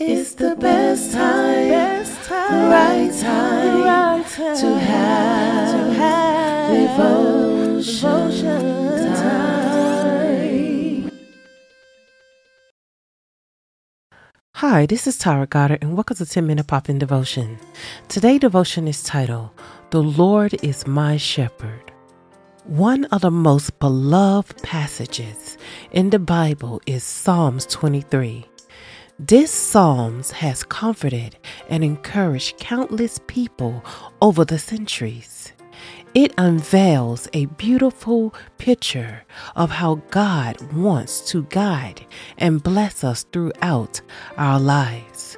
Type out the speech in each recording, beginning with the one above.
It's the best time, best time, right time, right time to have, to have devotion, devotion time. Hi, this is Tara Goddard, and welcome to 10 Minute Pop In Devotion. Today, devotion is titled, The Lord is My Shepherd. One of the most beloved passages in the Bible is Psalms 23. This Psalms has comforted and encouraged countless people over the centuries. It unveils a beautiful picture of how God wants to guide and bless us throughout our lives.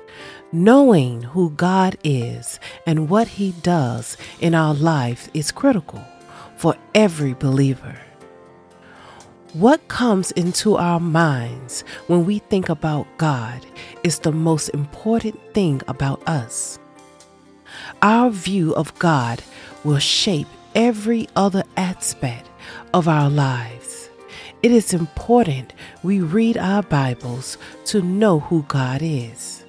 Knowing who God is and what He does in our life is critical for every believer. What comes into our minds when we think about God is the most important thing about us. Our view of God will shape every other aspect of our lives. It is important we read our Bibles to know who God is.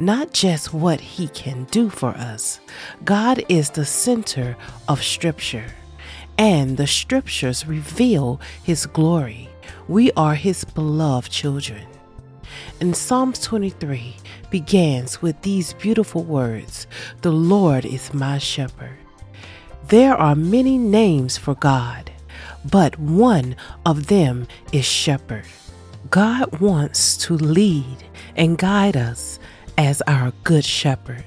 Not just what He can do for us, God is the center of Scripture and the scriptures reveal his glory. We are his beloved children. And Psalms 23 begins with these beautiful words The Lord is my shepherd. There are many names for God, but one of them is shepherd. God wants to lead and guide us as our good shepherd.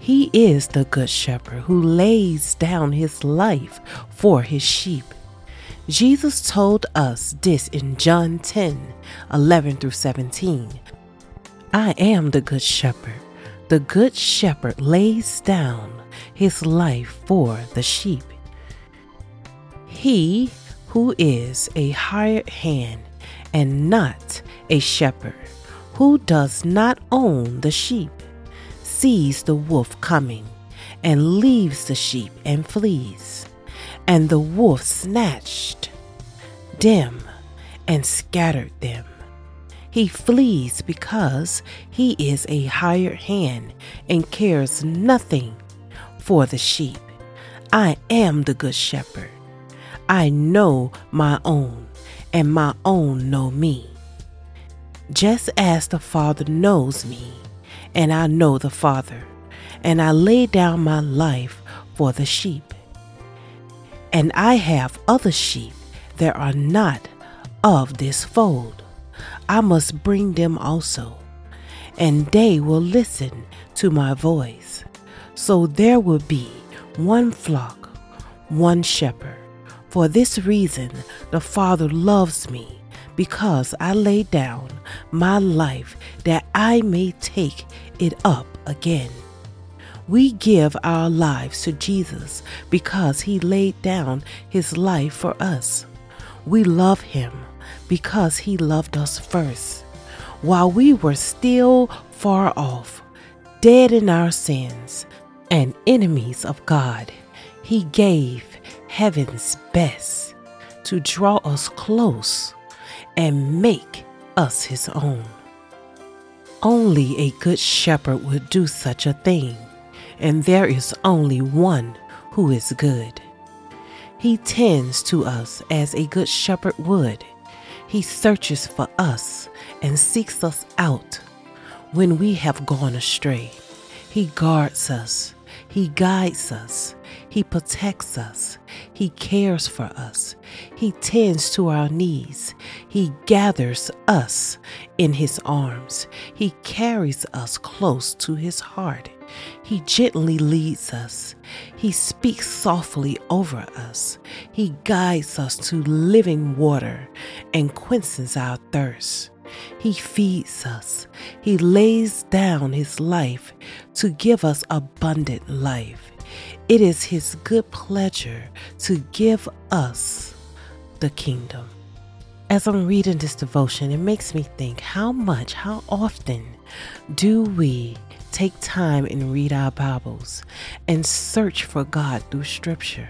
He is the good shepherd who lays down his life for his sheep. Jesus told us this in John 10 11 through 17. I am the good shepherd. The good shepherd lays down his life for the sheep. He who is a hired hand and not a shepherd, who does not own the sheep, sees the wolf coming and leaves the sheep and flees. And the wolf snatched them and scattered them. He flees because he is a hired hand and cares nothing for the sheep. I am the good shepherd. I know my own, and my own know me. Just as the Father knows me, and I know the Father, and I lay down my life for the sheep. And I have other sheep that are not of this fold. I must bring them also, and they will listen to my voice. So there will be one flock, one shepherd. For this reason, the Father loves me because I lay down my life that I may take it up again. We give our lives to Jesus because he laid down his life for us. We love him because he loved us first. While we were still far off, dead in our sins, and enemies of God, he gave heaven's best to draw us close and make us his own. Only a good shepherd would do such a thing, and there is only one who is good. He tends to us as a good shepherd would. He searches for us and seeks us out when we have gone astray. He guards us he guides us. He protects us. He cares for us. He tends to our needs. He gathers us in His arms. He carries us close to His heart. He gently leads us. He speaks softly over us. He guides us to living water and quenches our thirst. He feeds us. He lays down his life to give us abundant life. It is his good pleasure to give us the kingdom. As I'm reading this devotion, it makes me think how much, how often do we take time and read our Bibles and search for God through Scripture?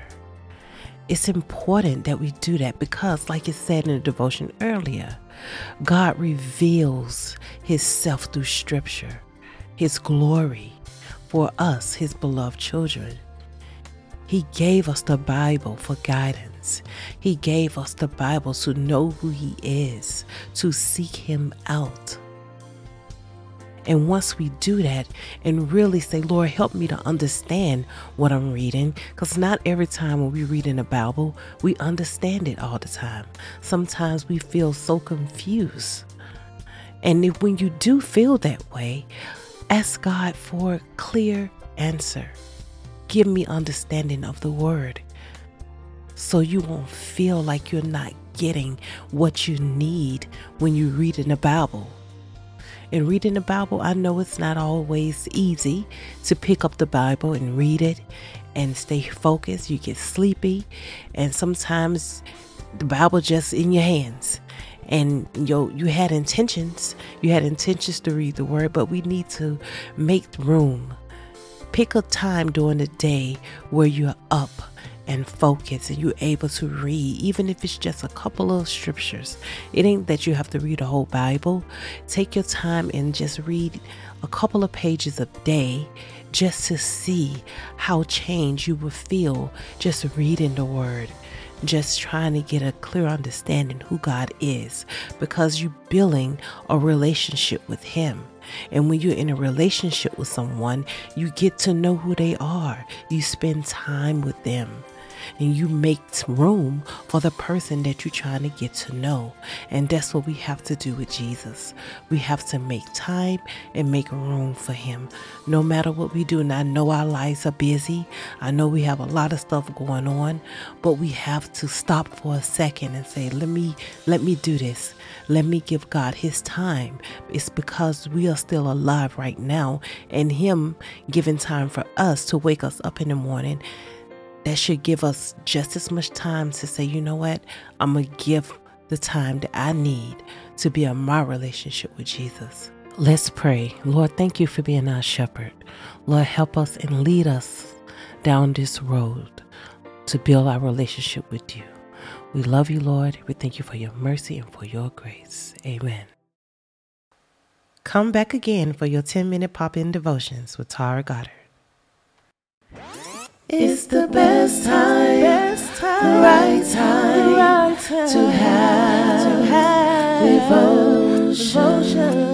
It's important that we do that because, like it said in the devotion earlier, God reveals Himself through Scripture, His glory for us, His beloved children. He gave us the Bible for guidance. He gave us the Bible to know who He is, to seek Him out. And once we do that and really say, Lord, help me to understand what I'm reading, because not every time when we read in the Bible, we understand it all the time. Sometimes we feel so confused. And if, when you do feel that way, ask God for a clear answer. Give me understanding of the word so you won't feel like you're not getting what you need when you read in the Bible. In reading the Bible, I know it's not always easy to pick up the Bible and read it and stay focused. You get sleepy, and sometimes the Bible just in your hands. And you you had intentions, you had intentions to read the word, but we need to make room. Pick a time during the day where you're up and focus and you're able to read, even if it's just a couple of scriptures. It ain't that you have to read the whole Bible. Take your time and just read a couple of pages a day just to see how changed you will feel just reading the word just trying to get a clear understanding who God is because you're building a relationship with Him. And when you're in a relationship with someone, you get to know who they are. You spend time with them and you make room for the person that you're trying to get to know. And that's what we have to do with Jesus. We have to make time and make room for him no matter what we do. And I know our lives are busy. I know we have a lot of stuff going on, but we have to stop for a second and say, let me, let me do this. Let me give God his time. It's because we are still alive right now and him giving time for us to wake us up in the morning that should give us just as much time to say, you know what, I'm going to give the time that I need to be in my relationship with Jesus. Let's pray. Lord, thank you for being our shepherd. Lord, help us and lead us down this road to build our relationship with you. We love you, Lord. We thank you for your mercy and for your grace. Amen. Come back again for your 10 minute pop in devotions with Tara Goddard. It's the best time, best time, the right time, right time to have, to have devotion.